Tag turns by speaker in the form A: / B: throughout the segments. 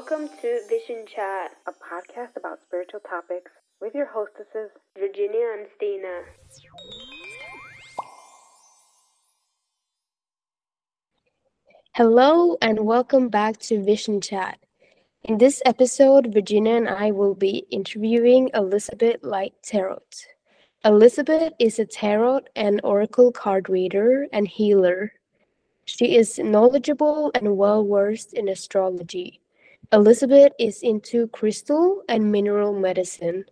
A: Welcome to Vision Chat, a podcast about spiritual topics with your hostesses, Virginia and Stina.
B: Hello, and welcome back to Vision Chat. In this episode, Virginia and I will be interviewing Elizabeth Light Tarot. Elizabeth is a tarot and oracle card reader and healer. She is knowledgeable and well versed in astrology. Elizabeth is into crystal and mineral medicine.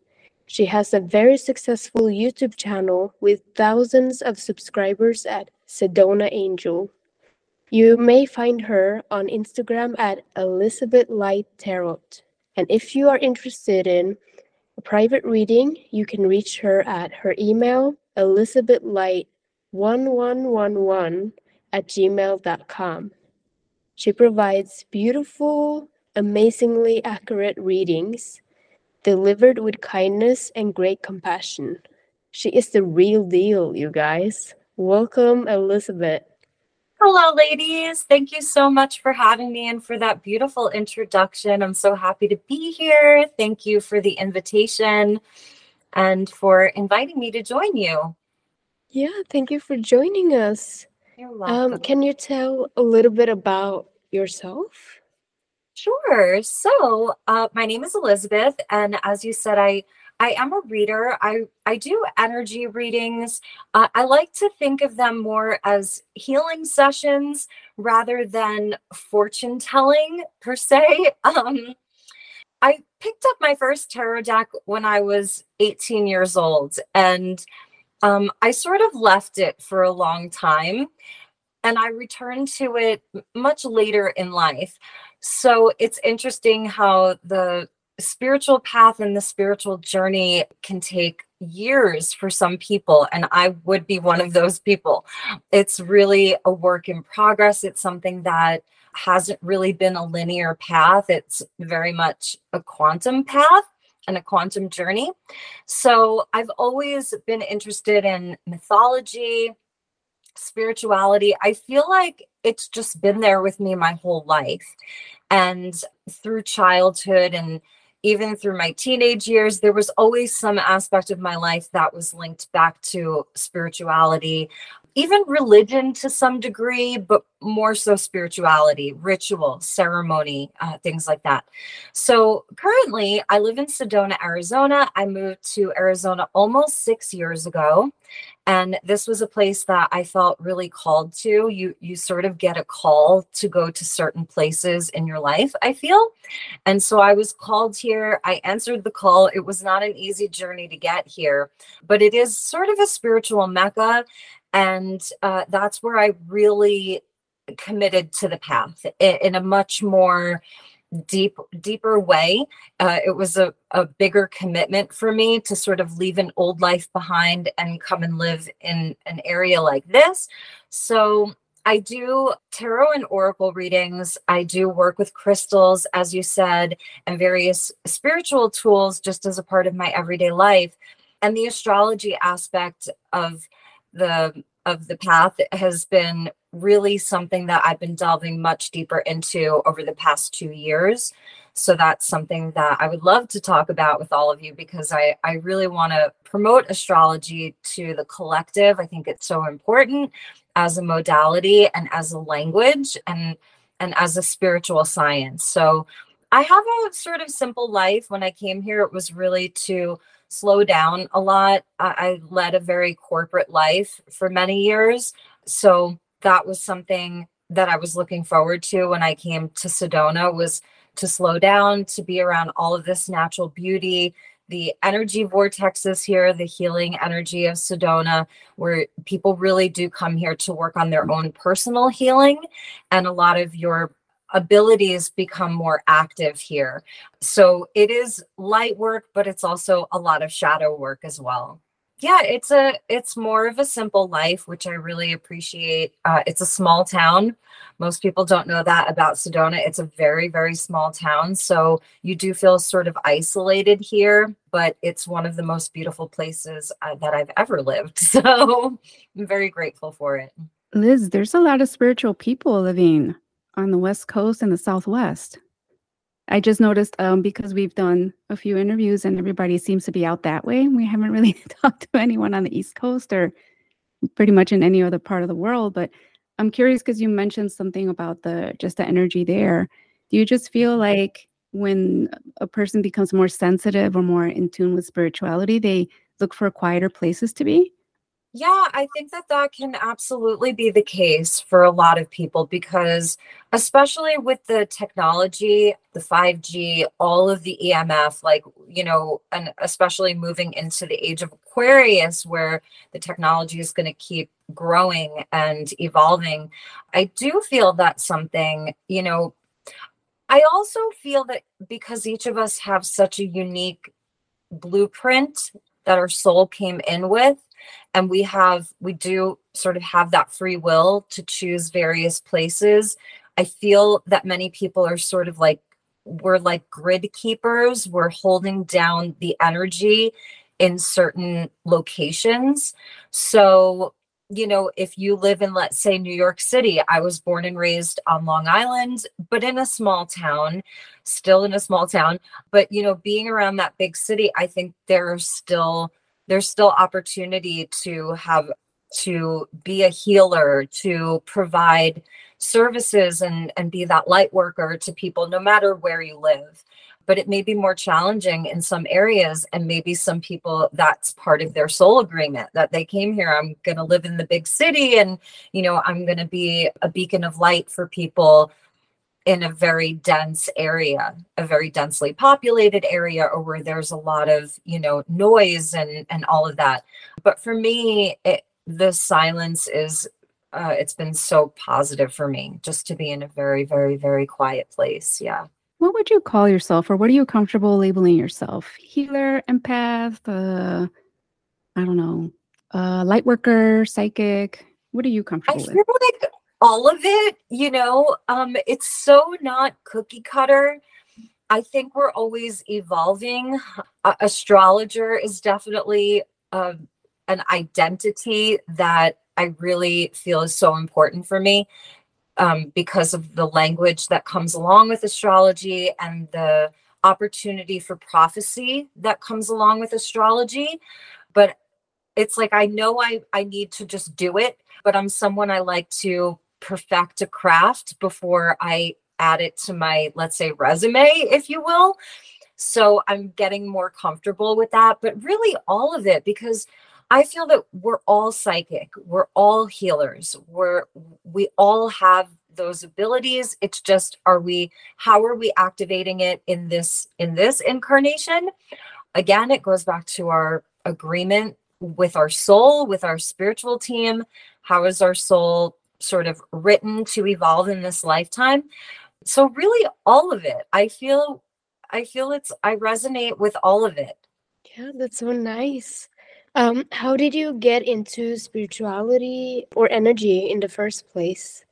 B: She has a very successful YouTube channel with thousands of subscribers at Sedona Angel. You may find her on Instagram at Elizabeth Light Tarot. And if you are interested in a private reading, you can reach her at her email, elizabethlight1111 at gmail.com. She provides beautiful, amazingly accurate readings delivered with kindness and great compassion. She is the real deal, you guys. Welcome, Elizabeth.
C: Hello, ladies. Thank you so much for having me and for that beautiful introduction. I'm so happy to be here. Thank you for the invitation and for inviting me to join you.
B: Yeah, thank you for joining us.
C: You're
B: Um, can you tell a little bit about yourself?
C: Sure. So, uh, my name is Elizabeth, and as you said, I I am a reader. I I do energy readings. Uh, I like to think of them more as healing sessions rather than fortune telling per se. Um, I picked up my first tarot deck when I was 18 years old, and um, I sort of left it for a long time, and I returned to it much later in life. So it's interesting how the spiritual path and the spiritual journey can take years for some people. And I would be one of those people. It's really a work in progress. It's something that hasn't really been a linear path, it's very much a quantum path and a quantum journey. So I've always been interested in mythology, spirituality. I feel like it's just been there with me my whole life. And through childhood and even through my teenage years, there was always some aspect of my life that was linked back to spirituality, even religion to some degree, but more so spirituality, ritual, ceremony, uh, things like that. So currently, I live in Sedona, Arizona. I moved to Arizona almost six years ago and this was a place that i felt really called to you you sort of get a call to go to certain places in your life i feel and so i was called here i answered the call it was not an easy journey to get here but it is sort of a spiritual mecca and uh, that's where i really committed to the path i- in a much more deep deeper way. Uh, it was a, a bigger commitment for me to sort of leave an old life behind and come and live in an area like this. So i do tarot and oracle readings. I do work with crystals as you said and various spiritual tools just as a part of my everyday life. And the astrology aspect of the of the path has been really something that I've been delving much deeper into over the past two years. So that's something that I would love to talk about with all of you because I, I really want to promote astrology to the collective. I think it's so important as a modality and as a language and and as a spiritual science. So I have a sort of simple life. When I came here, it was really to slow down a lot. I, I led a very corporate life for many years. So that was something that I was looking forward to when I came to Sedona was to slow down, to be around all of this natural beauty, the energy vortexes here, the healing energy of Sedona, where people really do come here to work on their own personal healing. And a lot of your abilities become more active here. So it is light work, but it's also a lot of shadow work as well. Yeah, it's a it's more of a simple life, which I really appreciate. Uh, it's a small town. Most people don't know that about Sedona. It's a very very small town, so you do feel sort of isolated here. But it's one of the most beautiful places uh, that I've ever lived. So I'm very grateful for it.
D: Liz, there's a lot of spiritual people living on the West Coast and the Southwest. I just noticed um, because we've done a few interviews and everybody seems to be out that way. We haven't really talked to anyone on the East Coast or pretty much in any other part of the world. But I'm curious because you mentioned something about the just the energy there. Do you just feel like when a person becomes more sensitive or more in tune with spirituality, they look for quieter places to be?
C: Yeah, I think that that can absolutely be the case for a lot of people because, especially with the technology, the 5G, all of the EMF, like, you know, and especially moving into the age of Aquarius, where the technology is going to keep growing and evolving, I do feel that something, you know, I also feel that because each of us have such a unique blueprint that our soul came in with and we have we do sort of have that free will to choose various places. I feel that many people are sort of like we're like grid keepers. We're holding down the energy in certain locations. So you know if you live in let's say new york city i was born and raised on long island but in a small town still in a small town. But you know being around that big city i think there are still there's still opportunity to have to be a healer to provide services and and be that light worker to people no matter where you live. But it may be more challenging in some areas and maybe some people that's part of their soul agreement that they came here i'm going to live in the big city and you know i'm going to be a beacon of light for people in a very dense area, a very densely populated area, or where there's a lot of, you know, noise and and all of that. But for me, it, the silence is uh, it's been so positive for me just to be in a very, very, very quiet place. Yeah.
D: What would you call yourself, or what are you comfortable labeling yourself? Healer, empath, uh, I don't know, uh, light worker, psychic. What are you comfortable
C: I
D: with?
C: like all of it you know um it's so not cookie cutter. I think we're always evolving. Uh, astrologer is definitely uh, an identity that i really feel is so important for me um, because of the language that comes along with astrology and the opportunity for prophecy that comes along with astrology. But it's like i know i i need to just do it but i'm someone i like to perfect a craft before I add it to my, let's say, resume, if you will. So I'm getting more comfortable with that, but really all of it because I feel that we're all psychic, we're all healers, we're we all have those abilities. It's just are we how are we activating it in this in this incarnation? Again, it goes back to our agreement with our soul, with our spiritual team. How is our soul sort of written to evolve in this lifetime. So really all of it. I feel I feel it's I resonate with all of it.
B: Yeah, that's so nice. Um, how did you get into spirituality or energy in the first place?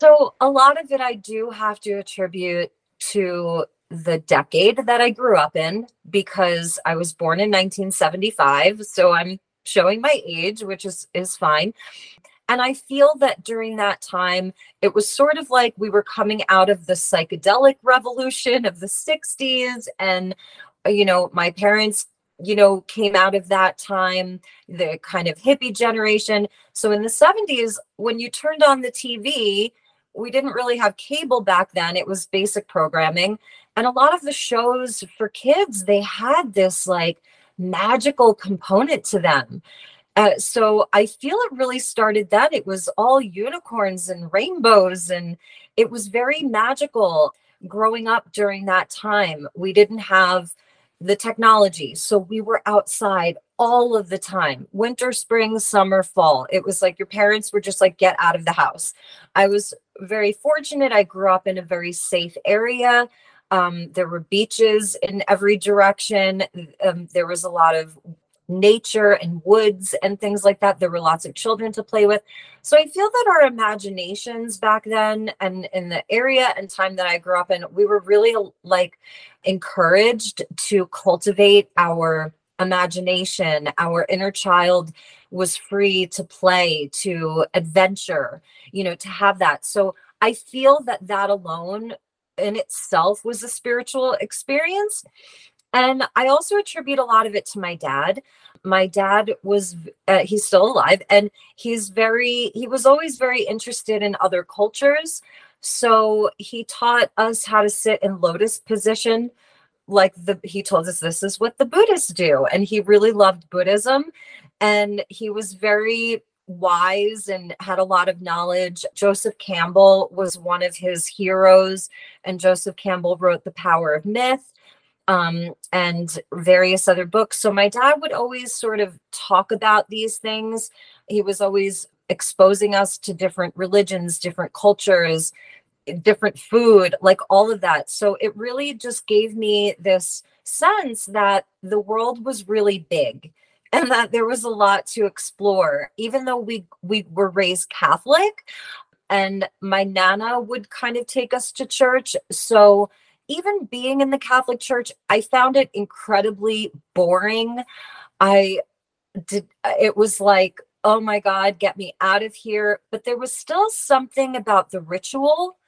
C: So a lot of it I do have to attribute to the decade that I grew up in because I was born in 1975. So I'm showing my age, which is is fine. And I feel that during that time, it was sort of like we were coming out of the psychedelic revolution of the 60s. And, uh, you know, my parents, you know, came out of that time, the kind of hippie generation. So in the 70s, when you turned on the TV, we didn't really have cable back then. It was basic programming. And a lot of the shows for kids, they had this like magical component to them. Uh, so I feel it really started then. It was all unicorns and rainbows, and it was very magical growing up during that time. We didn't have the technology, so we were outside all of the time winter, spring, summer, fall. It was like your parents were just like, get out of the house. I was very fortunate. I grew up in a very safe area. Um, there were beaches in every direction. Um, there was a lot of nature and woods and things like that. There were lots of children to play with. So I feel that our imaginations back then and in the area and time that I grew up in, we were really like encouraged to cultivate our imagination. Our inner child was free to play, to adventure, you know, to have that. So I feel that that alone in itself was a spiritual experience. And I also attribute a lot of it to my dad. My dad was, uh, he's still alive, and he's very, he was always very interested in other cultures. So he taught us how to sit in lotus position. Like the, he told us this is what the Buddhists do. And he really loved Buddhism. And he was very wise and had a lot of knowledge. Joseph Campbell was one of his heroes, and Joseph Campbell wrote The Power of Myth um, and various other books. So my dad would always sort of talk about these things. He was always exposing us to different religions, different cultures, different food, like all of that. So it really just gave me this sense that the world was really big and that there was a lot to explore even though we we were raised catholic and my nana would kind of take us to church so even being in the catholic church i found it incredibly boring. I did it was like oh my god get me out of here. But there was still something about the ritual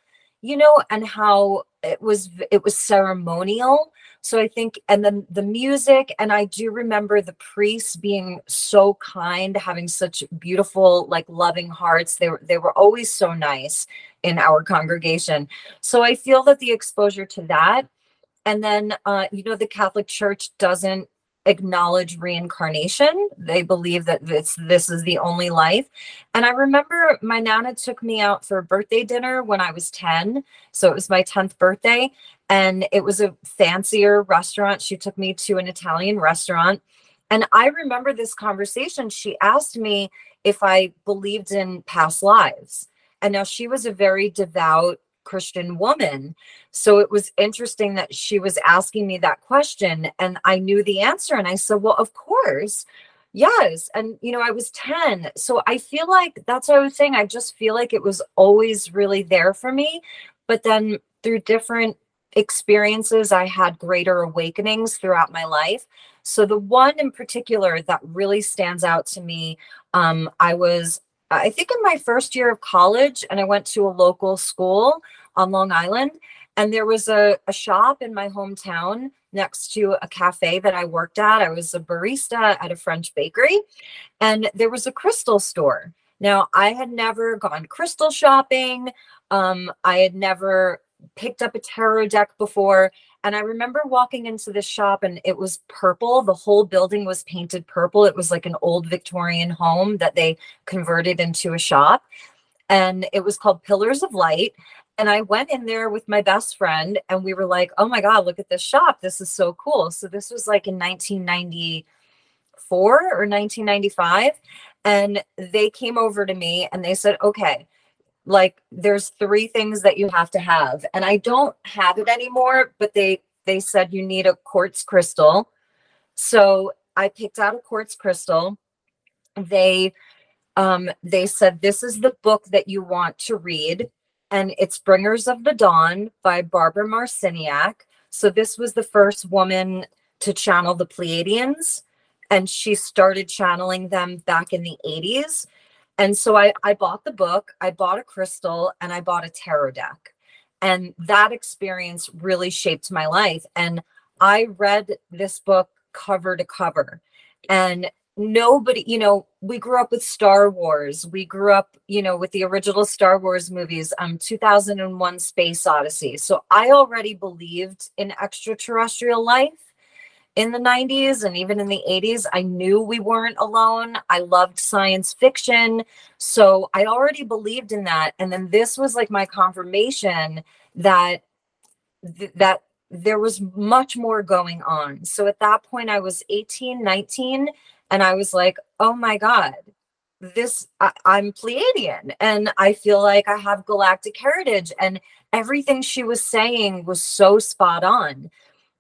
C: you know and how it was it was ceremonial so i think and then the music and i do remember the priests being so kind having such beautiful like loving hearts they were they were always so nice in our congregation so i feel that the exposure to that and then uh, you know the catholic church doesn't acknowledge reincarnation. They believe that this this is the only life. And I remember my nana took me out for a birthday dinner when I was 10. So it was my 10th birthday and it was a fancier restaurant. She took me to an Italian restaurant. And I remember this conversation. She asked me if I believed in past lives. And now she was a very devout Christian woman. So it was interesting that she was asking me that question and I knew the answer. And I said, Well, of course. Yes. And, you know, I was 10. So I feel like that's what I was saying. I just feel like it was always really there for me. But then through different experiences, I had greater awakenings throughout my life. So the one in particular that really stands out to me, um, I was I think in my first year of college, and I went to a local school on Long Island. And there was a, a shop in my hometown next to a cafe that I worked at. I was a barista at a French bakery, and there was a crystal store. Now, I had never gone crystal shopping. Um, I had never picked up a tarot deck before. And I remember walking into this shop and it was purple. The whole building was painted purple. It was like an old Victorian home that they converted into a shop. And it was called Pillars of Light. And I went in there with my best friend and we were like, oh my God, look at this shop. This is so cool. So this was like in 1994 or 1995. And they came over to me and they said, okay, like there's three things that you have to have and i don't have it anymore but they they said you need a quartz crystal. So i picked out a quartz crystal. They um they said this is the book that you want to read and it's bringers of the dawn by barbara marciniak. So this was the first woman to channel the pleiadians and she started channeling them back in the 80s and so I, I bought the book, I bought a crystal, and I bought a tarot deck. And that experience really shaped my life. And I read this book cover to cover. And nobody, you know, we grew up with Star Wars. We grew up, you know, with the original Star Wars movies, um, 2001 Space Odyssey. So I already believed in extraterrestrial life in the 90s and even in the 80s, I knew we weren't alone. I loved science fiction. So I already believed in that. And then this was like my confirmation that th- that there was much more going on. So at that point I was 18, 19 and I was like, "Oh my god, this I, am Pleiadian and I feel like I have galactic heritage and everything she was saying was so spot on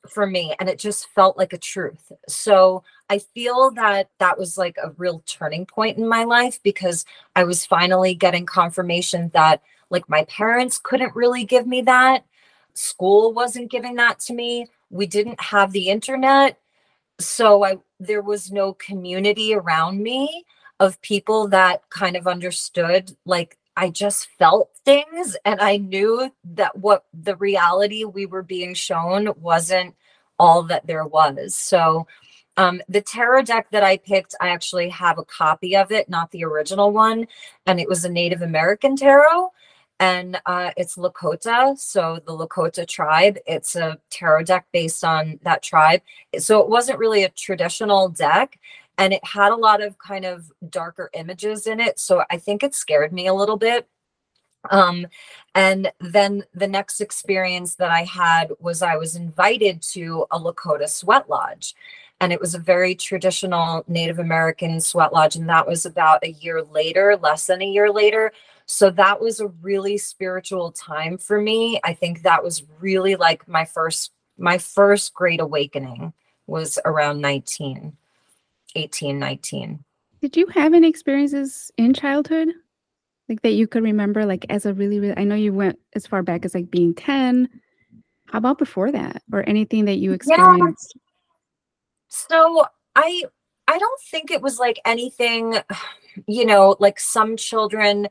C: for me and it just felt like a truth. So I feel that that was like a real turning point in my life because I was finally getting confirmation that like my parents couldn't really give me that. School wasn't giving that to me. We didn't have the internet. So I there was no community around me of people that kind of understood like I just felt things and I knew that what the reality we were being shown wasn't all that there was. So um, the tarot deck that I picked, I actually have a copy of it, not the original one. And it was a Native American tarot. And uh, it's Lakota. So the Lakota tribe, it's a tarot deck based on that tribe. So it wasn't really a traditional deck. And it had a lot of kind of darker images in it. So I think it scared me a little bit um and then the next experience that i had was i was invited to a lakota sweat lodge and it was a very traditional Native American sweat lodge. And that was about a year later, less than a year later. So that was a really spiritual time for me. I think that was really like my first my first great awakening was around 19 18 19
D: did you have any experiences in childhood? Like that you could remember like as a really really i know you went as far back as like being 10 how about before that? Or anything that you experienced?
C: Yeah. So I I don't think it was like anything, you know, like some children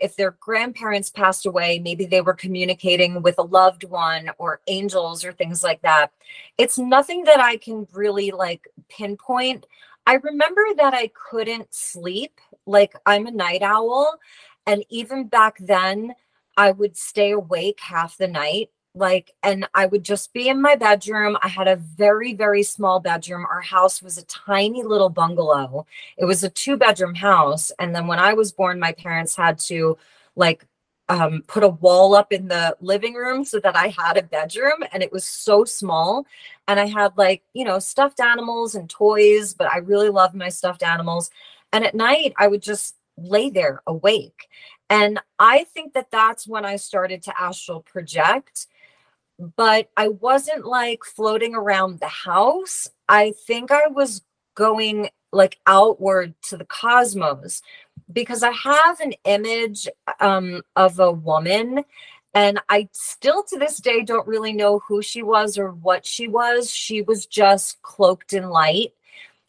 C: if their grandparents passed away, maybe they were communicating with a loved one or angels or things like that. It's nothing that I can really like pinpoint. I remember that I couldn't sleep. Like I'm a night owl. And even back then, I would stay awake half the night like and i would just be in my bedroom. I had a very very small bedroom. Our house was a tiny little bungalow. It was a two bedroom house. And then when i was born my parents had to like um, put a wall up in the living room so that i had a bedroom and it was so small. And i had like you know stuffed animals and toys but i really loved my stuffed animals. And at night i would just lay there awake. And I think that that's when I started to astral project but I wasn't like floating around the house. I think I was going like outward to the cosmos because I have an image um, of a woman and I still to this day don't really know who she was or what she was. She was just cloaked in light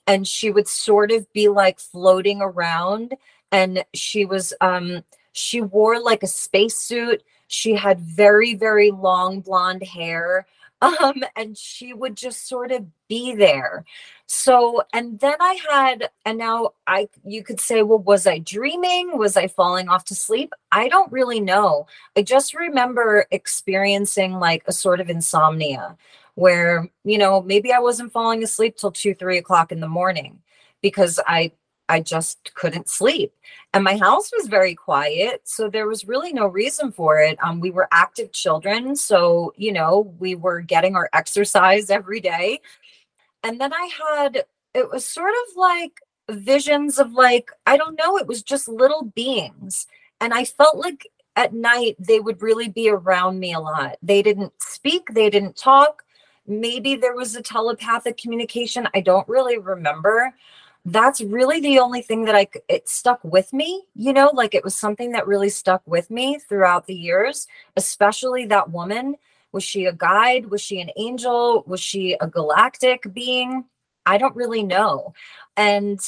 C: and she would sort of be like floating around and she was um she wore like a spacesuit she had very, very long blonde hair. Um, and she would just sort of be there. So, and then I had, and now I, you could say, well, was I dreaming? Was I falling off to sleep? I don't really know. I just remember experiencing like a sort of insomnia where, you know, maybe I wasn't falling asleep till two, three o'clock in the morning because I I just couldn't sleep. And my house was very quiet. So there was really no reason for it. Um, we were active children. So, you know, we were getting our exercise every day. And then I had, it was sort of like visions of like, I don't know, it was just little beings. And I felt like at night they would really be around me a lot. They didn't speak, they didn't talk. Maybe there was a telepathic communication. I don't really remember that's really the only thing that I it stuck with me, you know, like it was something that really stuck with me throughout the years, especially that woman. Was she a guide? Was she an angel? Was she a galactic being? I don't really know. And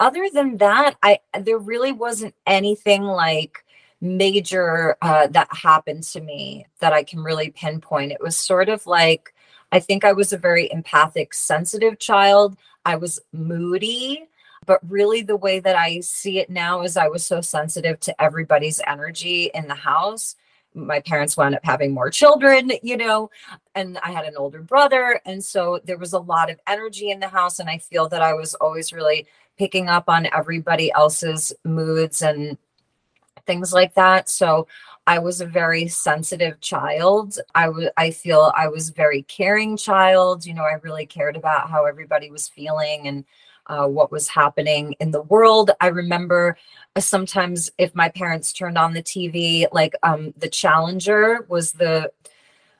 C: other than that, I there really wasn't anything like major uh, that happened to me that I can really pinpoint. It was sort of like I think I was a very empathic, sensitive child. I was moody, but really the way that I see it now is I was so sensitive to everybody's energy in the house. My parents wound up having more children, you know, and I had an older brother. And so there was a lot of energy in the house. And I feel that I was always really picking up on everybody else's moods and things like that. So I was a very sensitive child. I I feel I was very caring child. You know, I really cared about how everybody was feeling and uh, what was happening in the world. I remember uh, sometimes if my parents turned on the TV, like um, the Challenger was the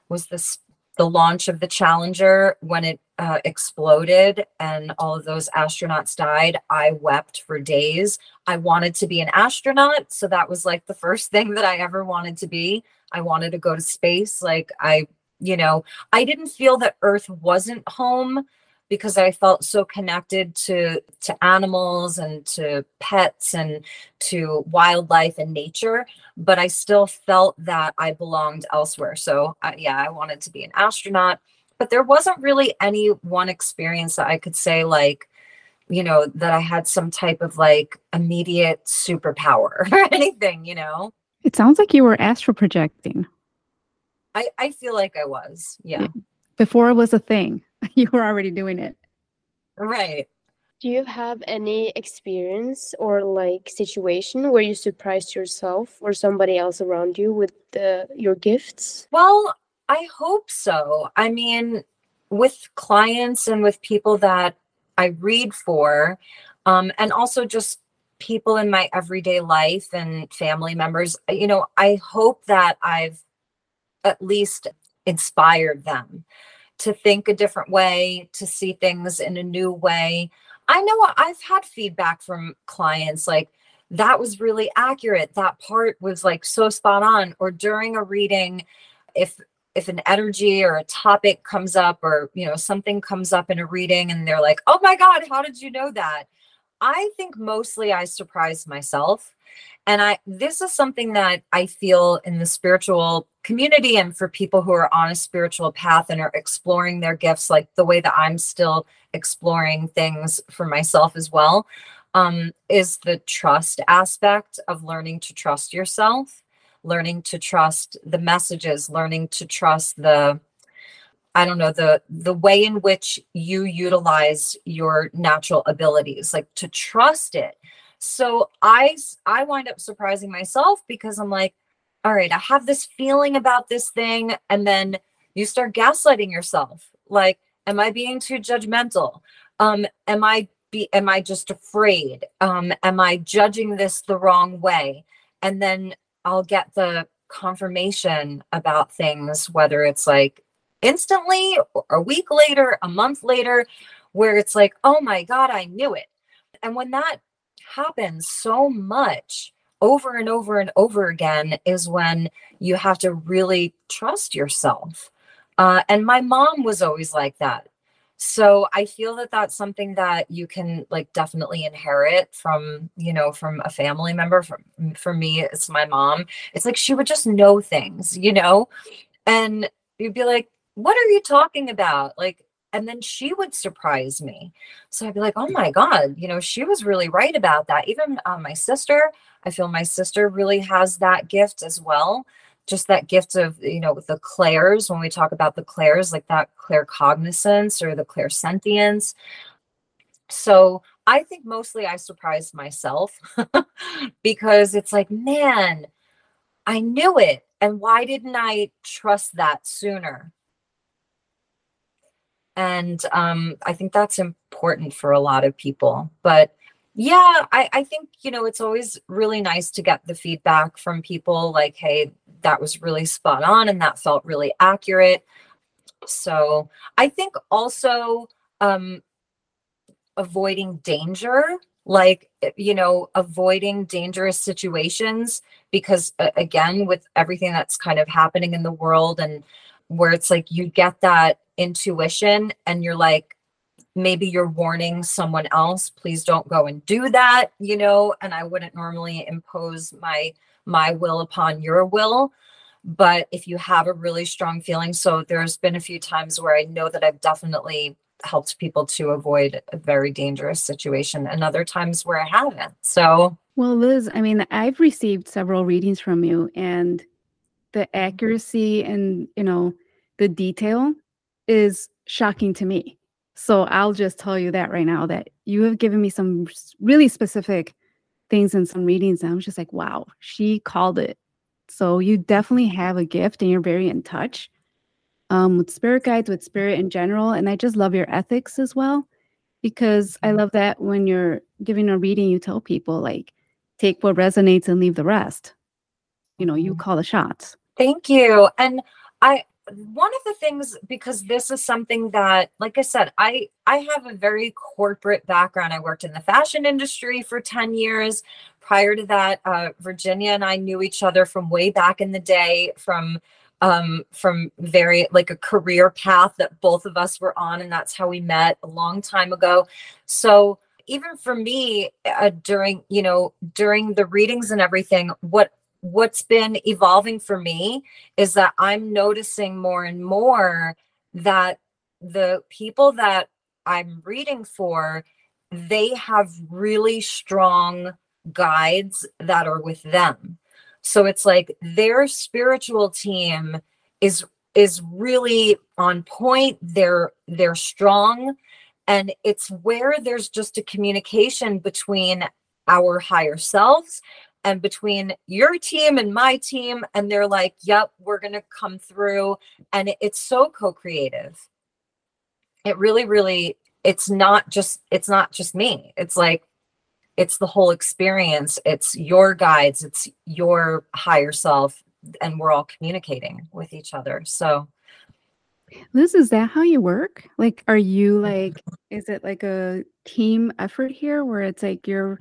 C: was this the launch of the Challenger when it uh, exploded and all of those astronauts died, I wept for days. I wanted to be an astronaut. So that was like the first thing that I ever wanted to be. I wanted to go to space. Like, I, you know, I didn't feel that Earth wasn't home because I felt so connected to to animals and to pets and to wildlife and nature, but I still felt that I belonged elsewhere. So uh, yeah, I wanted to be an astronaut, but there wasn't really any one experience that I could say like you know that I had some type of like immediate superpower or anything, you know.
D: It sounds like you were astral projecting.
C: I I feel like I was. Yeah.
D: Yeah. Before it was a thing, you were already doing it.
C: Right.
B: Do you have any experience or like situation where you surprised yourself or somebody else around you with the, your gifts?
C: Well, I hope so. I mean, with clients and with people that I read for, um, and also just people in my everyday life and family members, you know, I hope that I've at least inspired them to think a different way, to see things in a new way. I know I've had feedback from clients like, that was really accurate. That part was like so spot on. Or during a reading, if if an energy or a topic comes up or you know something comes up in a reading and they're like oh my god how did you know that? I think mostly i surprised myself. And i this is something that i feel in the spiritual community and for people who are on a spiritual path and are exploring their gifts like the way that i'm still exploring things for myself as well um, is the trust aspect of learning to trust yourself learning to trust the messages learning to trust the i don't know the the way in which you utilize your natural abilities like to trust it. So i i wind up surprising myself because i'm like all right i have this feeling about this thing and then you start gaslighting yourself. Like am i being too judgmental? Um am i be am i just afraid? Um am i judging this the wrong way? And then I'll get the confirmation about things, whether it's like instantly or a week later, a month later, where it's like, oh my God, I knew it. And when that happens so much over and over and over again, is when you have to really trust yourself. Uh, and my mom was always like that so i feel that that's something that you can like definitely inherit from you know from a family member for, for me it's my mom. It's like she would just know things you know? And you'd be like what are you talking about? Like and then she would surprise me. So i'd be like oh my god you know she was really right about that. Even uh, my sister i feel my sister really has that gift as well just that gift of you know the clairs when we talk about the clairs like that claircognizance or the clairsentience. So i think mostly i surprised myself because it's like man i knew it and why didn't i trust that sooner? And um, i think that's important for a lot of people but yeah I, I think you know it's always really nice to get the feedback from people like hey that was really spot on and that felt really accurate. So I think also um, avoiding danger, like, eh, you know, avoiding dangerous situations, because uh, again, with everything that's kind of happening in the world and where it's like you get that intuition and you're like, maybe you're warning someone else please don't go and do that you know and i wouldn't normally impose my my will upon your will. But if you have a really strong feeling so there's been a few times where i know that i've definitely helped people to avoid a very dangerous situation and other times where i haven't. So
D: well liz i mean i've received several readings from you and the mm-hmm. accuracy and you know the detail is shocking to me. So i'll just tell you that right now that you have given me some really specific things in some readings and i was just like wow she called it so you definitely have a gift and you're very in touch um, with spirit guides, with spirit in general. And I just love your ethics as well, because I mm-hmm. love that when you're giving a reading, you tell people like, take what resonates and leave the rest. You know, you mm-hmm. call the shots.
C: Thank you. And I, one of the things because this is something that like i said i i have a very corporate background i worked in the fashion industry for 10 years prior to that uh, virginia and i knew each other from way back in the day from um, from very like a career path that both of us were on, and that's how we met a long time ago. So even for me, uh, during you know during the readings and everything, what what's been evolving for me is that I'm noticing more and more that the people that I'm reading for, they have really strong guides that are with them. So it's like their spiritual team is is really on point. They're they're strong and it's where there's just a communication between our higher selves and between your team and my team and they're like yep we're going to come through. And it's so co-creative. It really really it's not just it's not just me. It's like it's the whole experience. It's your guides. It's your higher self and we're all communicating with each other. So
D: Liz, is that how you work? Like, are you like, is it like a team effort here where it's like you're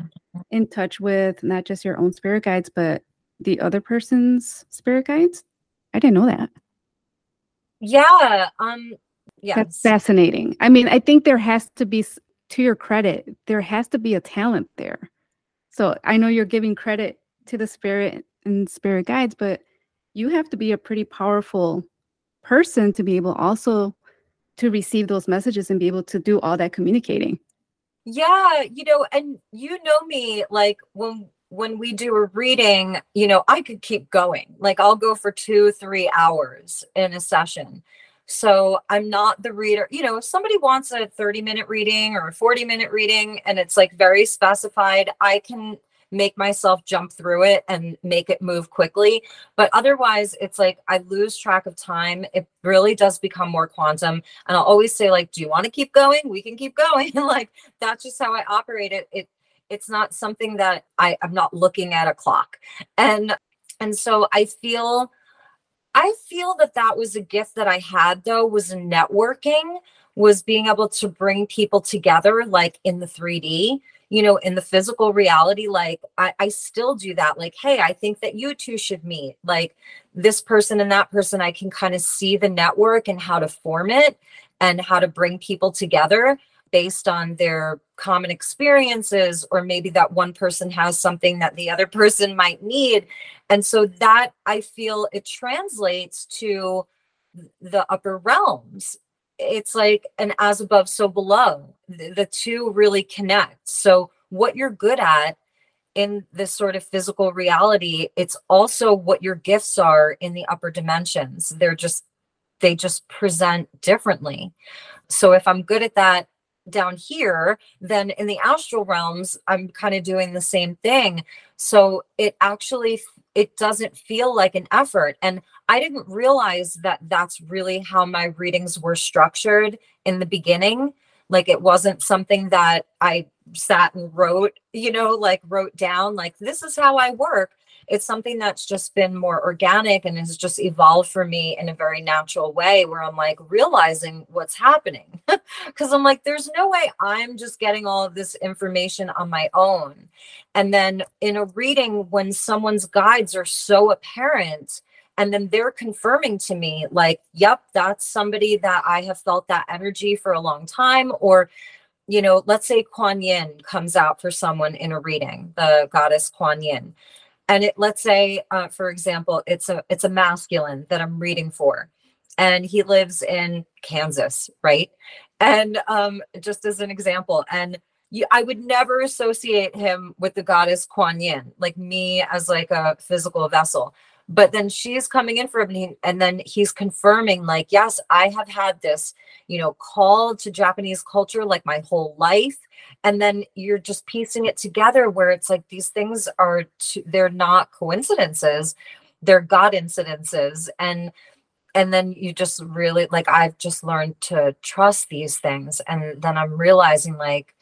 D: in touch with not just your own spirit guides, but the other person's spirit guides? I didn't know that.
C: yeah um yes
D: That's fascinating. I mean, I think there has to be, to your credit, there has to be a talent there. So I know you're giving credit to the spirit and spirit guides, but you have to be a pretty powerful person to be able also to receive those messages and be able to do all that communicating.
C: Yeah, you know, and you know me, like when when we do a reading, you know, I could keep going. Like I'll go for two, three hours in a session. So I'm not the reader. You know, if somebody wants a 30 minute reading or a 40 minute reading and it's like very specified, I can make myself jump through it and make it move quickly. But otherwise, it's like I lose track of time. It really does become more quantum. And I'll always say, like, do you want to keep going? We can keep going. like that's just how I operate it. It it's not something that I, I'm not looking at a clock. And and so I feel I feel that that was a gift that I had though was networking was being able to bring people together like in the 3D you know in the physical reality like I, I still do that like hey i think that you two should meet like this person and that person i can kind of see the network and how to form it and how to bring people together based on their common experiences or maybe that one person has something that the other person might need. And so that i feel it translates to the upper realms it's like an as above so below. The, two really connect. So what you're good at in this sort of physical reality it's also what your gifts are in the upper dimensions. They're just they just present differently. So if i'm good at that down here then in the astral realms i'm kind of doing the same thing. So it actually it doesn't feel like an effort and i didn't realize that that's really how my readings were structured in the beginning. Like it wasn't something that i sat and wrote you know like wrote down like this is how i work it's something that's just been more organic and has just evolved for me in a very natural way where i'm like realizing what's happening. Because i'm like there's no way i'm just getting all of this information on my own. And then in a reading when someone's guides are so apparent and then they're confirming to me like yep that's somebody that i have felt that energy for a long time or you know let's say kuan yin comes out for someone in a reading the goddess kuan yin and it let's say uh, for example it's a it's a masculine that i'm reading for and he lives in kansas right and um just as an example and you, I would never associate him with the goddess Kuan Yin, like me as like a physical vessel. But then she's coming in for him, and then he's confirming, like, yes, I have had this, you know, call to Japanese culture like my whole life. And then you're just piecing it together where it's like these things are, t- they're not coincidences, they're God incidences. And and then you just really like I've just learned to trust these things. And then I'm realizing like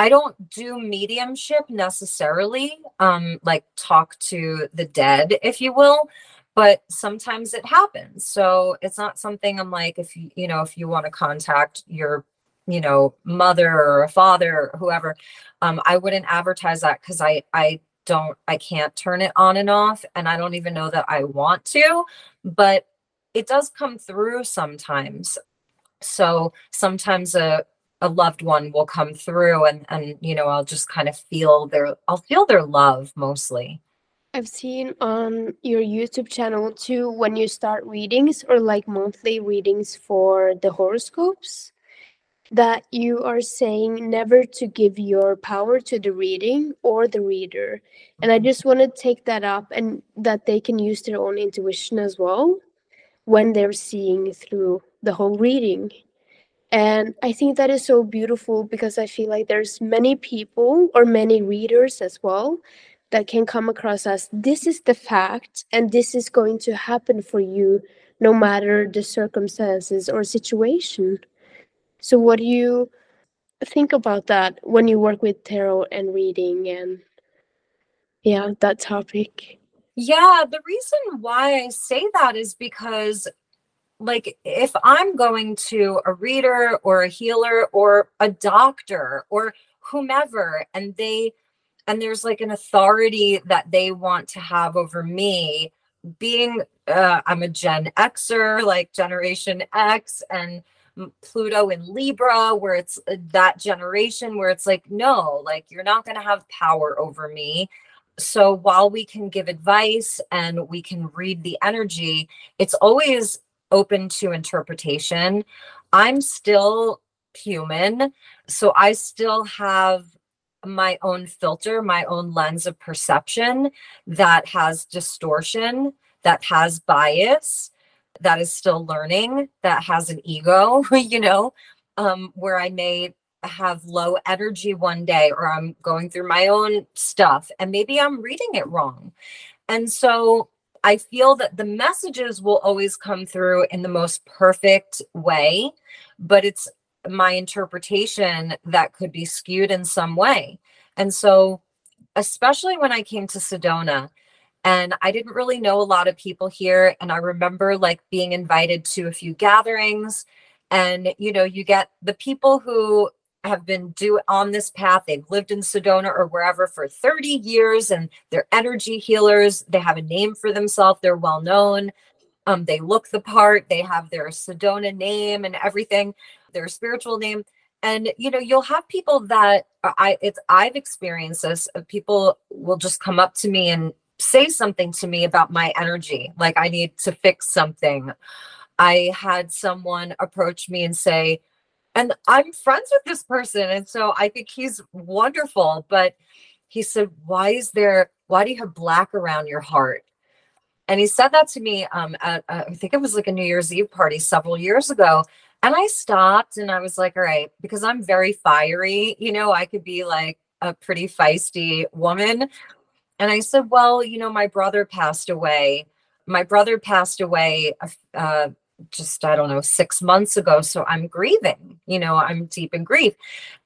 C: I don't do mediumship necessarily, um, like talk to the dead, if you will, but sometimes it happens. So it's not something I'm like, if you, you know, if you want to contact your, you know, mother or a father or whoever, um, I wouldn't advertise that because I, I don't, I can't turn it on and off. And I don't even know that I want to, but it does come through sometimes. So sometimes a a loved one will come through and and you know I'll just kind of feel their I'll feel their love mostly.
B: I've seen on your YouTube channel too when you start readings or like monthly readings for the horoscopes that you are saying never to give your power to the reading or the reader. And I mm-hmm. just want to take that up and that they can use their own intuition as well when they're seeing through the whole reading. And I think that is so beautiful because I feel like there's many people or many readers as well that can come across as this is the fact and this is going to happen for you no matter the circumstances or situation. So, what do you think about that when you work with tarot and reading and yeah, that topic?
C: Yeah, the reason why I say that is because like if I'm going to a reader or a healer or a doctor or whomever and they and there's like an authority that they want to have over me being uh, i'm a gen xer like generation x and pluto in libra where it's uh, that generation where it's like no like you're not going to have power over me. So while we can give advice and we can read the energy it's always open to interpretation i'm still human so i still have my own filter, my own lens of perception that has distortion, that has bias, that is still learning, that has an ego, you know, um, where I may have low energy one day or I'm going through my own stuff and maybe I'm reading it wrong. And so I feel that the messages will always come through in the most perfect way, but it's my interpretation that could be skewed in some way. And so, especially when I came to Sedona, and I didn't really know a lot of people here. And I remember like being invited to a few gatherings. And, you know, you get the people who have been do on this path. They've lived in Sedona or wherever for 30 years and they're energy healers. They have a name for themselves. They're well known. Um, they look the part. They have their Sedona name and everything their spiritual name and you know you'll have people that i it's i've experienced this people will just come up to me and say something to me about my energy like i need to fix something i had someone approach me and say and i'm friends with this person and so i think he's wonderful but he said why is there why do you have black around your heart and he said that to me um at, uh, i think it was like a new year's eve party several years ago and I stopped and I was like, all right, because I'm very fiery, you know, I could be like a pretty feisty woman. And I said, well, you know, my brother passed away. My brother passed away uh, just, I don't know, six months ago. So I'm grieving, you know, I'm deep in grief.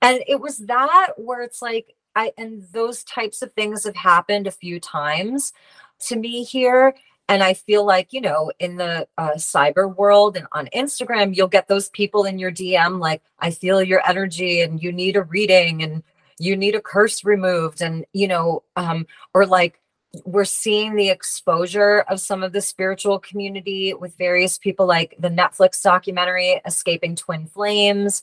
C: And it was that where it's like, I, and those types of things have happened a few times to me here and i feel like you know in the uh, cyber world and on instagram you'll get those people in your dm like i feel your energy and you need a reading and you need a curse removed and you know um or like we're seeing the exposure of some of the spiritual community with various people like the netflix documentary escaping twin flames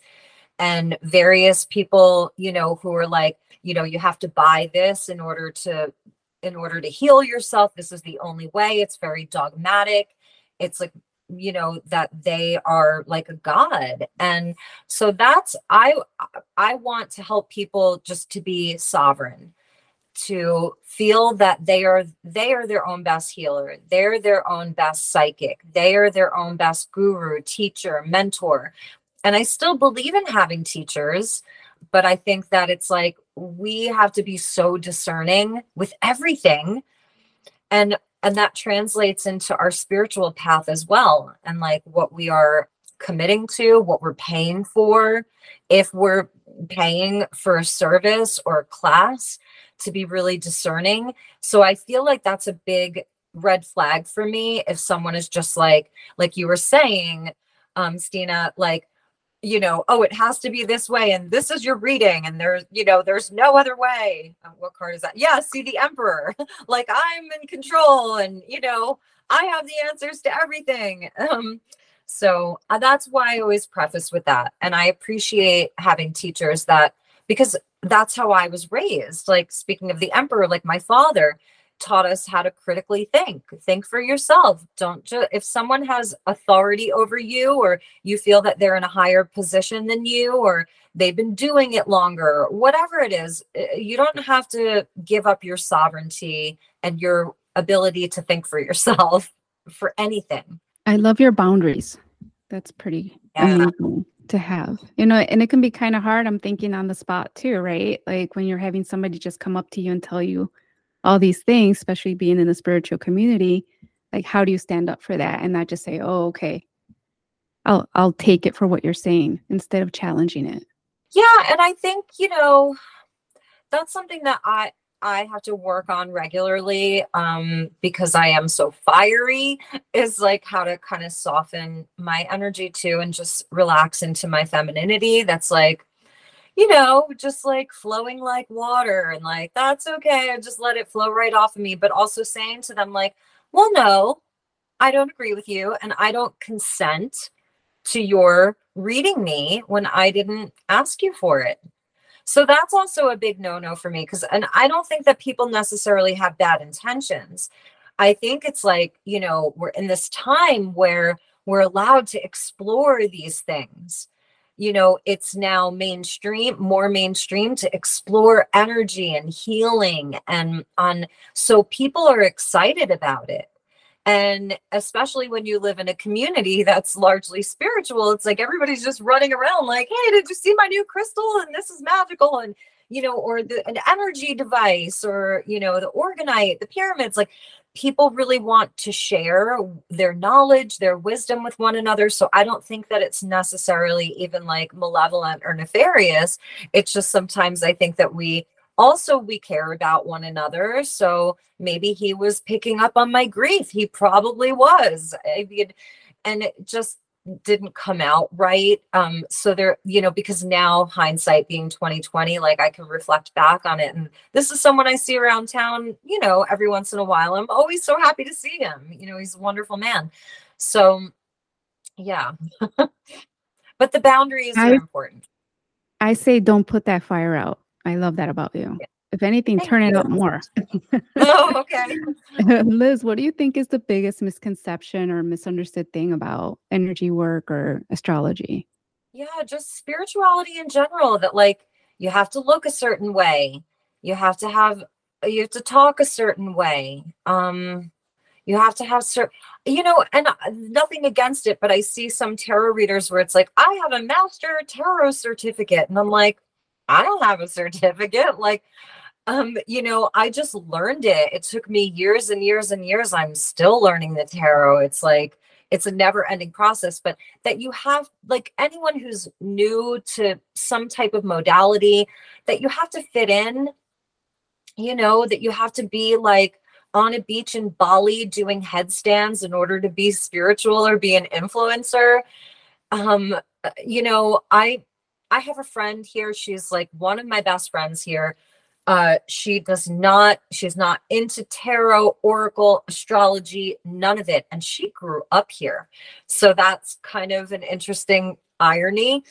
C: and various people you know who are like you know you have to buy this in order to in order to heal yourself. This is the only way. It's very dogmatic. It's like you know that they are like a god. And so that's i i want to help people just to be sovereign to feel that they are they are their own best healer. They're their own best psychic. They are their own best guru teacher mentor. And i still believe in having teachers but I think that it's like we have to be so discerning with everything. And and that translates into our spiritual path as well and like what we are committing to, what we're paying for, if we're paying for a service or a class to be really discerning. So I feel like that's a big red flag for me if someone is just like like you were saying um Stina like you know, oh, it has to be this way, and this is your reading, and there's, you know, there's no other way. Uh, what card is that? Yeah, see the Emperor. like I'm in control, and you know, I have the answers to everything. Um, so uh, that's why I always preface with that, and I appreciate having teachers that because that's how I was raised. Like speaking of the Emperor, like my father, taught us how to critically think think for yourself don't just if someone has authority over you or you feel that they're in a higher position than you or they've been doing it longer whatever it is eh, you don't have to give up your sovereignty and your ability to think for yourself for anything
D: i love your boundaries that's pretty yeah. amazing to have you know and it can be kind of hard i'm thinking on the spot too right like when you're having somebody just come up to you and tell you all these things, especially being in a spiritual community, like how do you stand up for that and not just say, "Oh, okay, I'll I'll take it for what you're saying," instead of challenging it.
C: Yeah, and I think you know that's something that I I have to work on regularly um, because I am so fiery is like how to kind of soften my energy too and just relax into my femininity. That's like you know, just like flowing like water and like, that's okay. I just let it flow right off of me. But also saying to them, like, well, no, I don't agree with you. And I don't consent to your reading me when I didn't ask you for it. So that's also a big no no for me. Cause, and I don't think that people necessarily have bad intentions. I think it's like, you know, we're in this time where we're allowed to explore these things you know it's now mainstream more mainstream to explore energy and healing and on so people are excited about it and especially when you live in a community that's largely spiritual it's like everybody's just running around like hey did you see my new crystal and this is magical and you know or the an energy device or you know the orgonite the pyramids like people really want to share their knowledge, their wisdom with one another. So I don't think that it's necessarily even like malevolent or nefarious. It's just sometimes I think that we also we care about one another. So maybe he was picking up on my grief. He probably was. I mean, and it just didn't come out right um so there you know because now hindsight being 2020 like i can reflect back on it and this is someone i see around town you know every once in a while i'm always so happy to see him you know he's a wonderful man so yeah but the boundaries I, are important
D: i say don't put that fire out i love that about you yeah. If anything, Thank turn you. it up more.
C: oh, okay.
D: Liz, what do you think is the biggest misconception or misunderstood thing about energy work or astrology?
C: Yeah, just spirituality in general that like you have to look a certain way. You have to have you have to talk a certain way. Um you have to have certain you know and uh, nothing against it but i see some tarot readers where it's like i have a master tarot certificate and i'm like i don't have a certificate like um, you know, I just learned it. It took me years and years and years. I'm still learning the tarot. It's like it's a never ending process, but that you have like anyone who's new to some type of modality that you have to fit in, you know, that you have to be like on a beach in Bali doing headstands in order to be spiritual or be an influencer. Um, uh, you know, I I have a friend here. She's like one of my best friends here uh, she does not, she's not into tarot, oracle, astrology, none of it. And she grew up here. So that's kind of an interesting irony.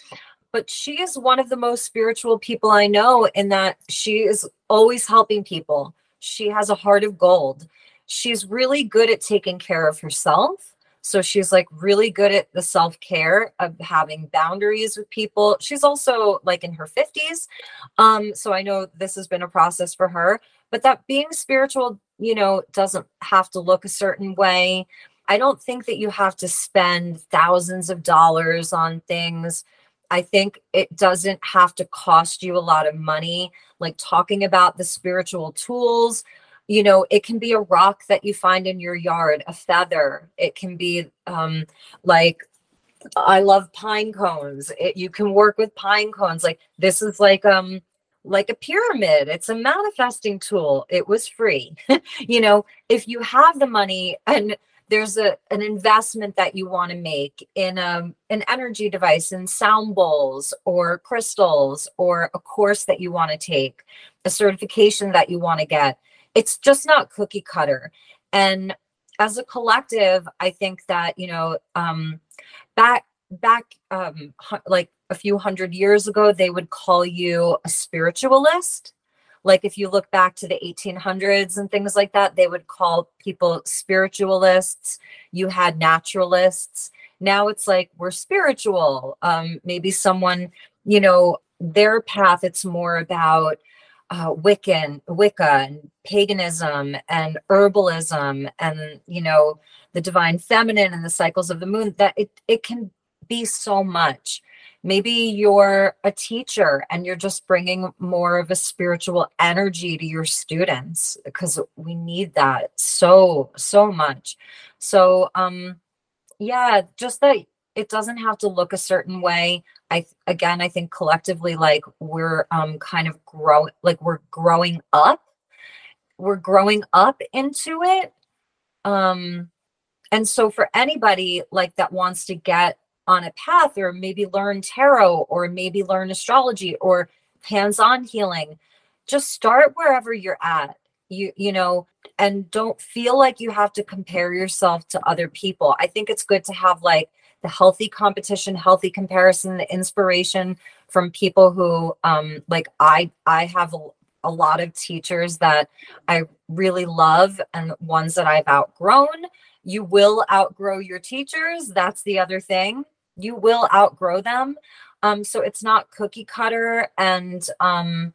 C: But she is one of the most spiritual people I know in that she is always helping people. She has a heart of gold. She's really good at taking care of herself so she's like really good at the self care of having boundaries with people. She's also like in her 50s. Um, so I know this has been a process for her, but that being spiritual, you know, doesn't have to look a certain way. I don't think that you have to spend thousands of dollars on things. I think it doesn't have to cost you a lot of money. Like talking about the spiritual tools, you know it can be a rock that you find in your yard a feather. It can be um like i love pine cones. It, you can work with pine cones. Like this is like um like a pyramid. It's a manifesting tool. It was free. You know if you have the money and there's a an investment that you want to make in a, um, an energy device in sound bowls or crystals or a course that you want to take a certification that you want to get it's just not cookie cutter. And as a collective i think that you know um back back um like a few hundred years ago they would call you a spiritualist. Like if you look back to the 1800s and things like that they would call people spiritualists. You had naturalists. Now it's like we're spiritual. Um maybe someone you know their path it's more about uh, Wiccan, Wicca, and paganism, and herbalism, and you know the divine feminine and the cycles of the moon. That it it can be so much maybe you're a teacher and you're just bringing more of a spiritual energy to your students because we need that so so much so um yeah just that it doesn't have to look a certain way. I again i think collectively like we're um kind of grow like we're growing up. We're growing up into it. Um and so for anybody like that wants to get on a path or maybe learn tarot or maybe learn astrology or hands-on healing just start wherever you're at you you know and don't feel like you have to compare yourself to other people. I think it's good to have like the healthy competition healthy comparison the inspiration from people who um like i i have a, lot of teachers that i really love and ones that i've outgrown. You will outgrow your teachers. That's the other thing. You will outgrow them. Um so it's not cookie cutter and um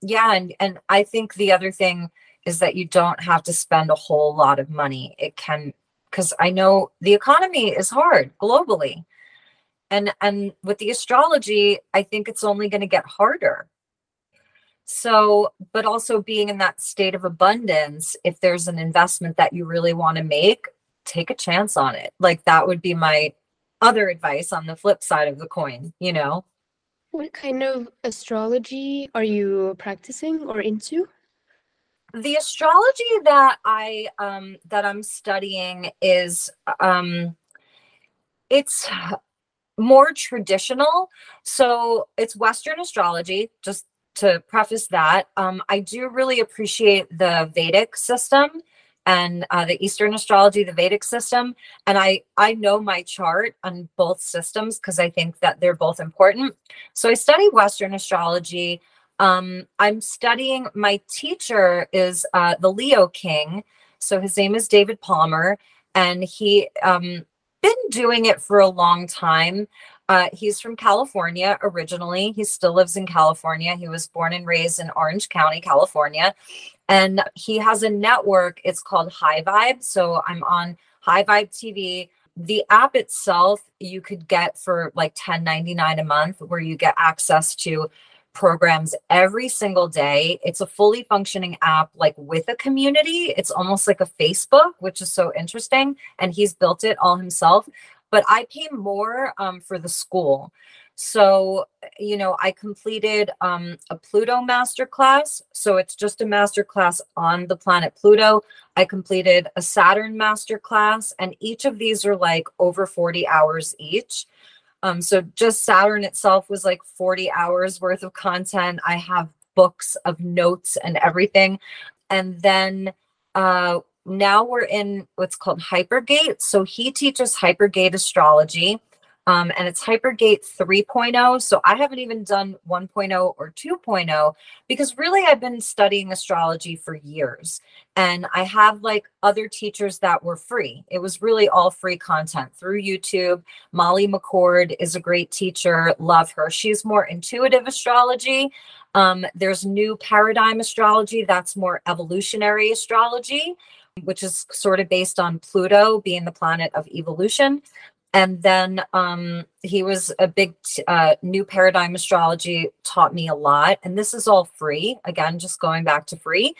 C: yeah and and i think the other thing is that you don't have to spend a whole lot of money. It can because i know the economy is hard globally and and with the astrology i think it's only going to get harder so but also being in that state of abundance if there's an investment that you really want to make take a chance on it like that would be my other advice on the flip side of the coin, you know?
B: What kind of astrology are you practicing or into?
C: The astrology that I um that I'm studying is um it's more traditional. So it's Western astrology, just to preface that. Um, I do really appreciate the Vedic system and uh, the Eastern astrology, the Vedic system. And I I know my chart on both systems because I think that they're both important. So I study Western astrology. Um, I'm studying. My teacher is uh, the Leo King. So his name is David Palmer, and he um, been doing it for a long time. Uh, he's from California originally. He still lives in California. He was born and raised in Orange County, California. And he has a network. It's called High Vibe. So I'm on High Vibe TV. The app itself you could get for like 10.99 a month, where you get access to programs every single day. It's a fully functioning app, like with a community. It's almost like a Facebook, which is so interesting. And he's built it all himself. But I pay more um, for the school. So, you know, I completed um, a Pluto masterclass. So it's just a masterclass on the planet Pluto. I completed a Saturn masterclass, and each of these are like over 40 hours each. Um, so just Saturn itself was like 40 hours worth of content. I have books of notes and everything. And then uh, now we're in what's called Hypergate. So he teaches Hypergate astrology um, and it's Hypergate 3.0. So I haven't even done 1.0 or 2.0 because really I've been studying astrology for years. And I have like other teachers that were free. It was really all free content through YouTube. Molly McCord is a great teacher. Love her. She's more intuitive astrology. Um, there's new paradigm astrology that's more evolutionary astrology which is sort of based on Pluto being the planet of evolution and then um, he was a big uh, new paradigm astrology taught me a lot and this is all free. Again just going back to free.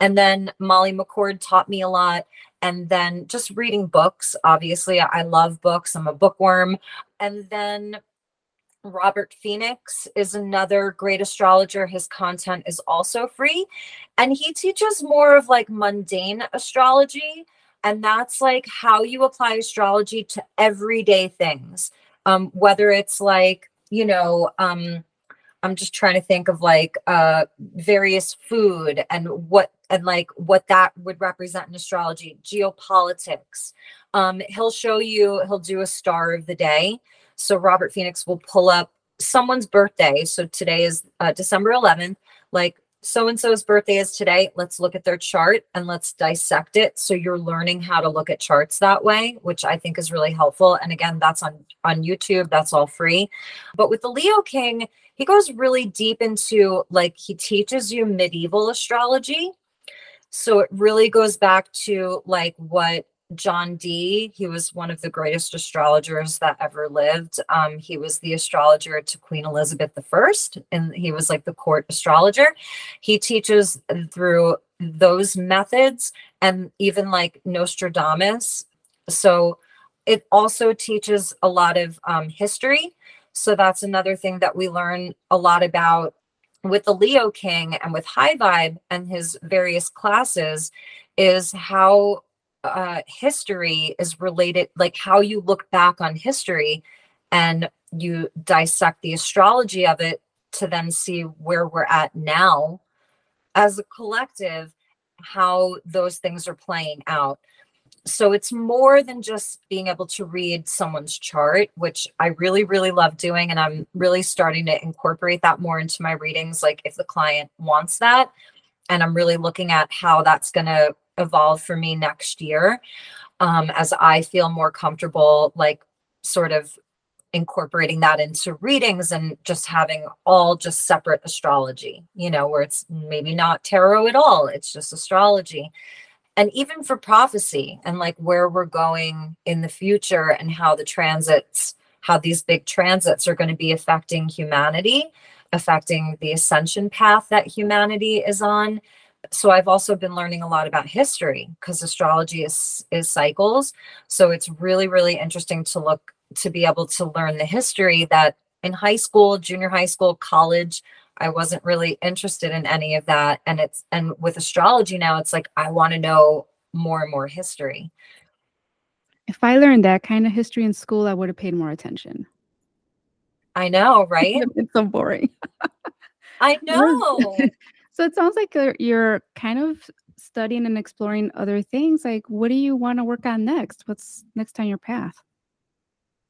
C: And then molly mccord taught me a lot. And then just reading books. Obviously i love books. I'm a bookworm. And then robert phoenix is another great astrologer. His content is also free. And he teaches more of like mundane astrology and that's like how you apply astrology to everyday things. Um, whether it's like, you know, um, I'm just trying to think of like uh various food and what and like what that would represent in astrology, geopolitics. Um, he'll show you, he'll do a star of the day. So Robert Phoenix will pull up someone's birthday. So today is uh, December 11th. Like so and so's birthday is today. Let's look at their chart and let's dissect it. So you're learning how to look at charts that way, which I think is really helpful. And again, that's on on YouTube. That's all free. But with the Leo King, he goes really deep into like he teaches you medieval astrology. So it really goes back to like what John Dee. He was one of the greatest astrologers that ever lived. Um, he was the astrologer to Queen Elizabeth I, and he was like the court astrologer. He teaches through those methods and even like Nostradamus. So it also teaches a lot of um, history. So that's another thing that we learn a lot about with the Leo King and with High Vibe and his various classes is how uh, history is related, like how you look back on history and you dissect the astrology of it to then see where we're at now as a collective, how those things are playing out. So it's more than just being able to read someone's chart, which I really, really love doing. And I'm really starting to incorporate that more into my readings. Like if the client wants that, and I'm really looking at how that's going to evolve for me next year um, as I feel more comfortable, like sort of incorporating that into readings and just having all just separate astrology, you know, where it's maybe not tarot at all, it's just astrology. And even for prophecy and like where we're going in the future and how the transits, how these big transits are going to be affecting humanity, affecting the ascension path that humanity is on so I've also been learning a lot about history because astrology is is cycles. So it's really really interesting to look to be able to learn the history that in high school, junior high school, college, I wasn't really interested in any of that and it's and with astrology now it's like I want to know more and more history.
D: If I learned that kind of history in school, I would have paid more attention.
C: I know, right?
D: it's so boring.
C: I know.
D: So it sounds like you're, you're kind of studying and exploring other things. Like, what do you want to work on next? What's next on your path?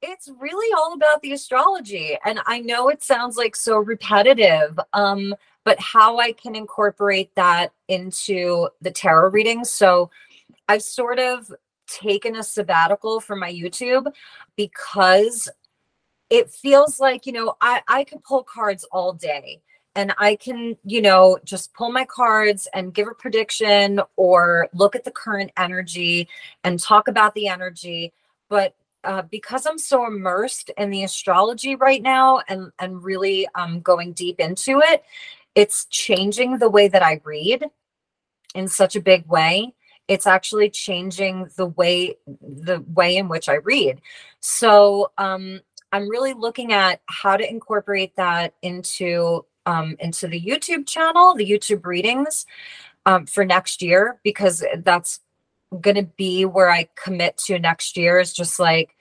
C: It's really all about the astrology. And I know it sounds like so repetitive, um, but how I can incorporate that into the tarot readings. So I've sort of taken a sabbatical from my YouTube because it feels like, you know, I, I could pull cards all day and I can, you know, just pull my cards and give a prediction or look at the current energy and talk about the energy. But uh, because I'm so immersed in the astrology right now and and really um, going deep into it, it's changing the way that I read in such a big way. It's actually changing the way the way in which I read. So um, I'm really looking at how to incorporate that into um, into the YouTube channel, the YouTube readings um, for next year, because that's going to be where I commit to next year is just like,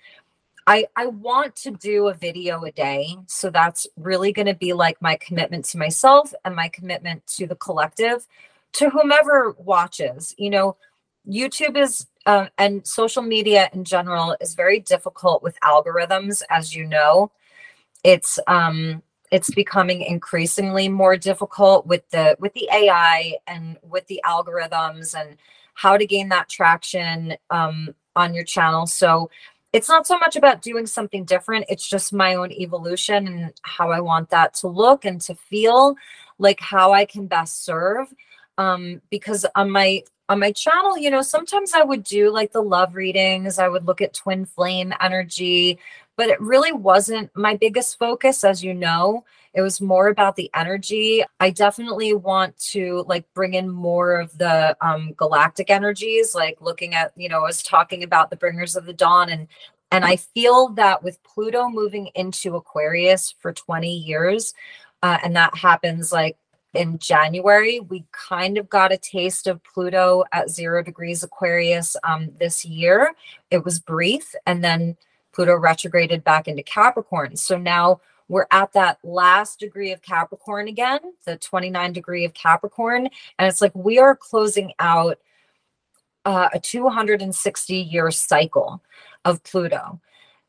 C: I, I want to do a video a day. So that's really going to be like my commitment to myself and my commitment to the collective, to whomever watches. You know, YouTube is uh, and social media in general is very difficult with algorithms, as you know. It's um, it's becoming increasingly more difficult with the with the AI and with the algorithms and how to gain that traction um, on your channel. So it's not so much about doing something different. It's just my own evolution and how I want that to look and to feel like how I can best serve. Um, because on my on my channel, you know, sometimes I would do like the love readings. I would look at twin flame energy, but it really wasn't my biggest focus, as you know. It was more about the energy. I definitely want to like bring in more of the um, galactic energies, like looking at, you know, I was talking about the bringers of the dawn and and I feel that with Pluto moving into Aquarius for 20 years, uh, and that happens like in January. We kind of got a taste of Pluto at zero degrees Aquarius um, this year. It was brief, and then Pluto retrograded back into Capricorn. So now we're at that last degree of Capricorn again, the 29 degree of Capricorn. And it's like we are closing out uh, a 260 year cycle of Pluto.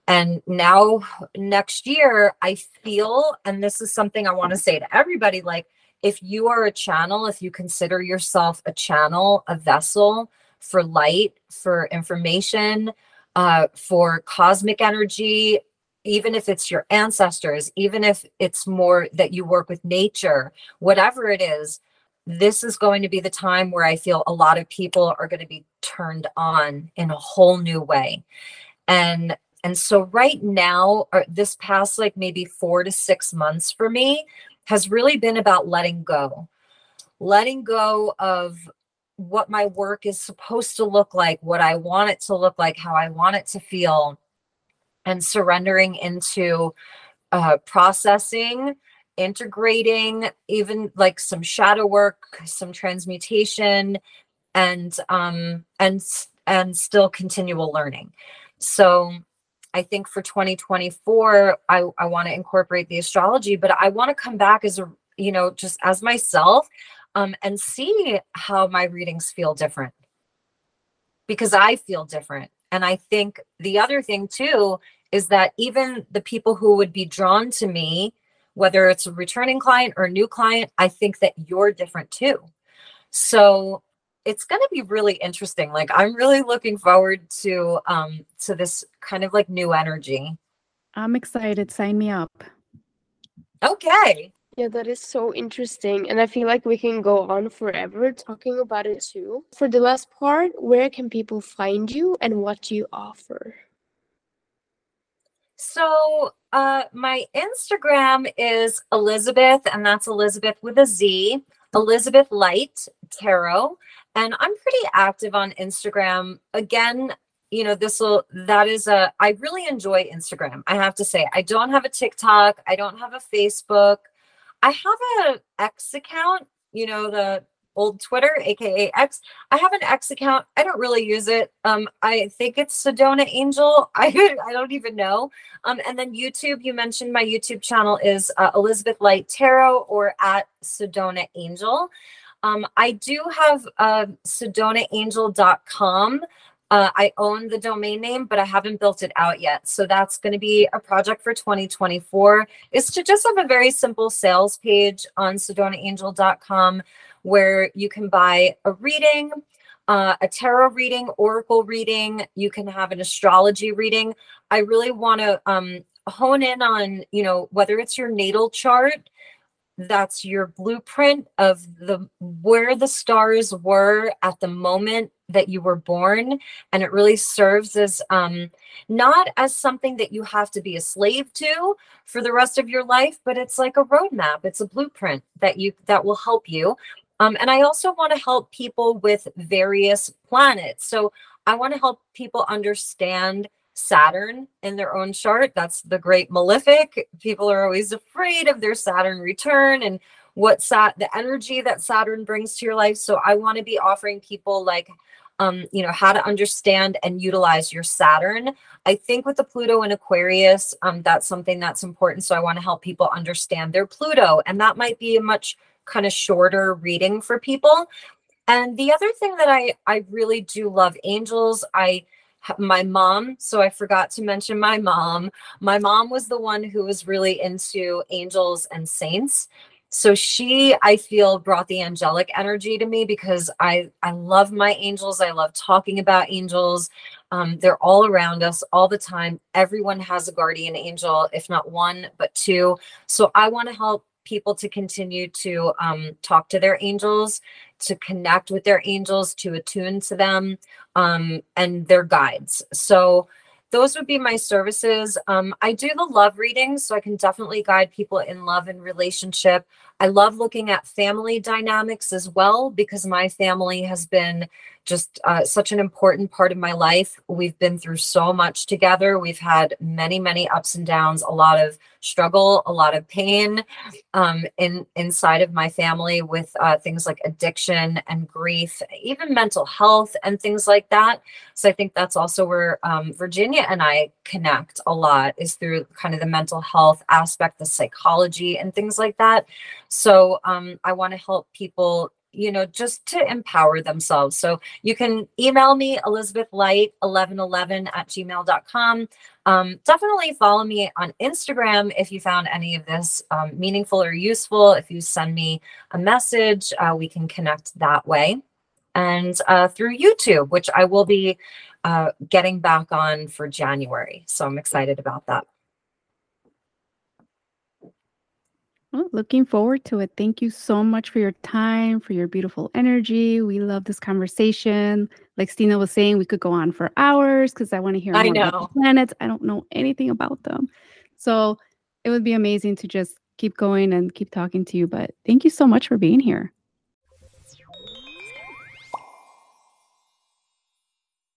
C: And now, next year, I feel, and this is something I want to say to everybody like, if you are a channel, if you consider yourself a channel, a vessel for light, for information, uh, for cosmic energy, even if it's your ancestors, even if it's more that you work with nature, whatever it is, this is going to be the time where I feel a lot of people are going to be turned on in a whole new way. And and so right now, or this past like maybe four to six months for me has really been about letting go. Letting go of what my work is supposed to look like, what I want it to look like, how I want it to feel, and surrendering into uh, processing, integrating, even like some shadow work, some transmutation, and um, and and still continual learning. So I think for 2024, I, I want to incorporate the astrology, but I want to come back as a, you know, just as myself um, and see how my readings feel different because I feel different. And I think the other thing too is that even the people who would be drawn to me, whether it's a returning client or a new client, I think that you're different too. So it's going to be really interesting. Like I'm really looking forward to um to this kind of like new energy.
D: I'm excited. Sign me up.
C: Okay.
B: Yeah, that is so interesting. And I feel like we can go on forever talking about it too. For the last part, where can people find you and what do you offer?
C: So, uh, my Instagram is Elizabeth, and that's Elizabeth with a Z, Elizabeth Light Tarot. And I'm pretty active on Instagram. Again, you know, this will, that is a, I really enjoy Instagram. I have to say, I don't have a TikTok, I don't have a Facebook. I have a X account, you know, the old Twitter, aka X. I have an X account. I don't really use it. Um, I think it's Sedona Angel. I I don't even know. Um, and then YouTube. You mentioned my YouTube channel is uh, Elizabeth Light Tarot or at Sedona Angel. Um, I do have uh, SedonaAngel.com. Uh, I own the domain name, but I haven't built it out yet. So that's going to be a project for 2024 is to just have a very simple sales page on SedonaAngel.com where you can buy a reading, uh, a tarot reading, oracle reading. You can have an astrology reading. I really want to um, hone in on, you know, whether it's your natal chart that's your blueprint of the where the stars were at the moment that you were born and it really serves as um not as something that you have to be a slave to for the rest of your life but it's like a roadmap it's a blueprint that you that will help you um, and i also want to help people with various planets so i want to help people understand Saturn in their own chart. That's the great malefic. People are always afraid of their Saturn return and what sat the energy that Saturn brings to your life. So I want to be offering people like um, you know, how to understand and utilize your Saturn. I think with the Pluto and Aquarius, um, that's something that's important. So I want to help people understand their Pluto, and that might be a much kind of shorter reading for people. And the other thing that I I really do love angels. I my mom so i forgot to mention my mom my mom was the one who was really into angels and saints so she i feel brought the angelic energy to me because i i love my angels. I love talking about angels. Um, they're all around us all the time. Everyone has a guardian angel if not one but two. So i want to help people to continue to um, talk to their angels, to connect with their angels, to attune to them, um, and their guides. So, those would be my services. Um, I do the love readings, so I can definitely guide people in love and relationship. I love looking at family dynamics as well because my family has been just uh, such an important part of my life. We've been through so much together. We've had many, many ups and downs, a lot of struggle, a lot of pain um, in inside of my family with uh, things like addiction and grief, even mental health and things like that. So I think that's also where um, Virginia and I connect a lot is through kind of the mental health aspect, the psychology and things like that. So um, I want to help people you know, just to empower themselves. So you can email me, Elizabeth Light, 1111 at gmail.com. Um, definitely follow me on Instagram if you found any of this um, meaningful or useful. If you send me a message, uh, we can connect that way. And uh, through YouTube, which I will be uh, getting back on for January. So I'm excited about that.
D: Well, looking forward to it. Thank you so much for your time, for your beautiful energy. We love this conversation. Like Stina was saying, we could go on for hours because I want to hear
C: I
D: more
C: know.
D: about the planets. I don't know anything about them. So it would be amazing to just keep going and keep talking to you. But thank you so much for being here.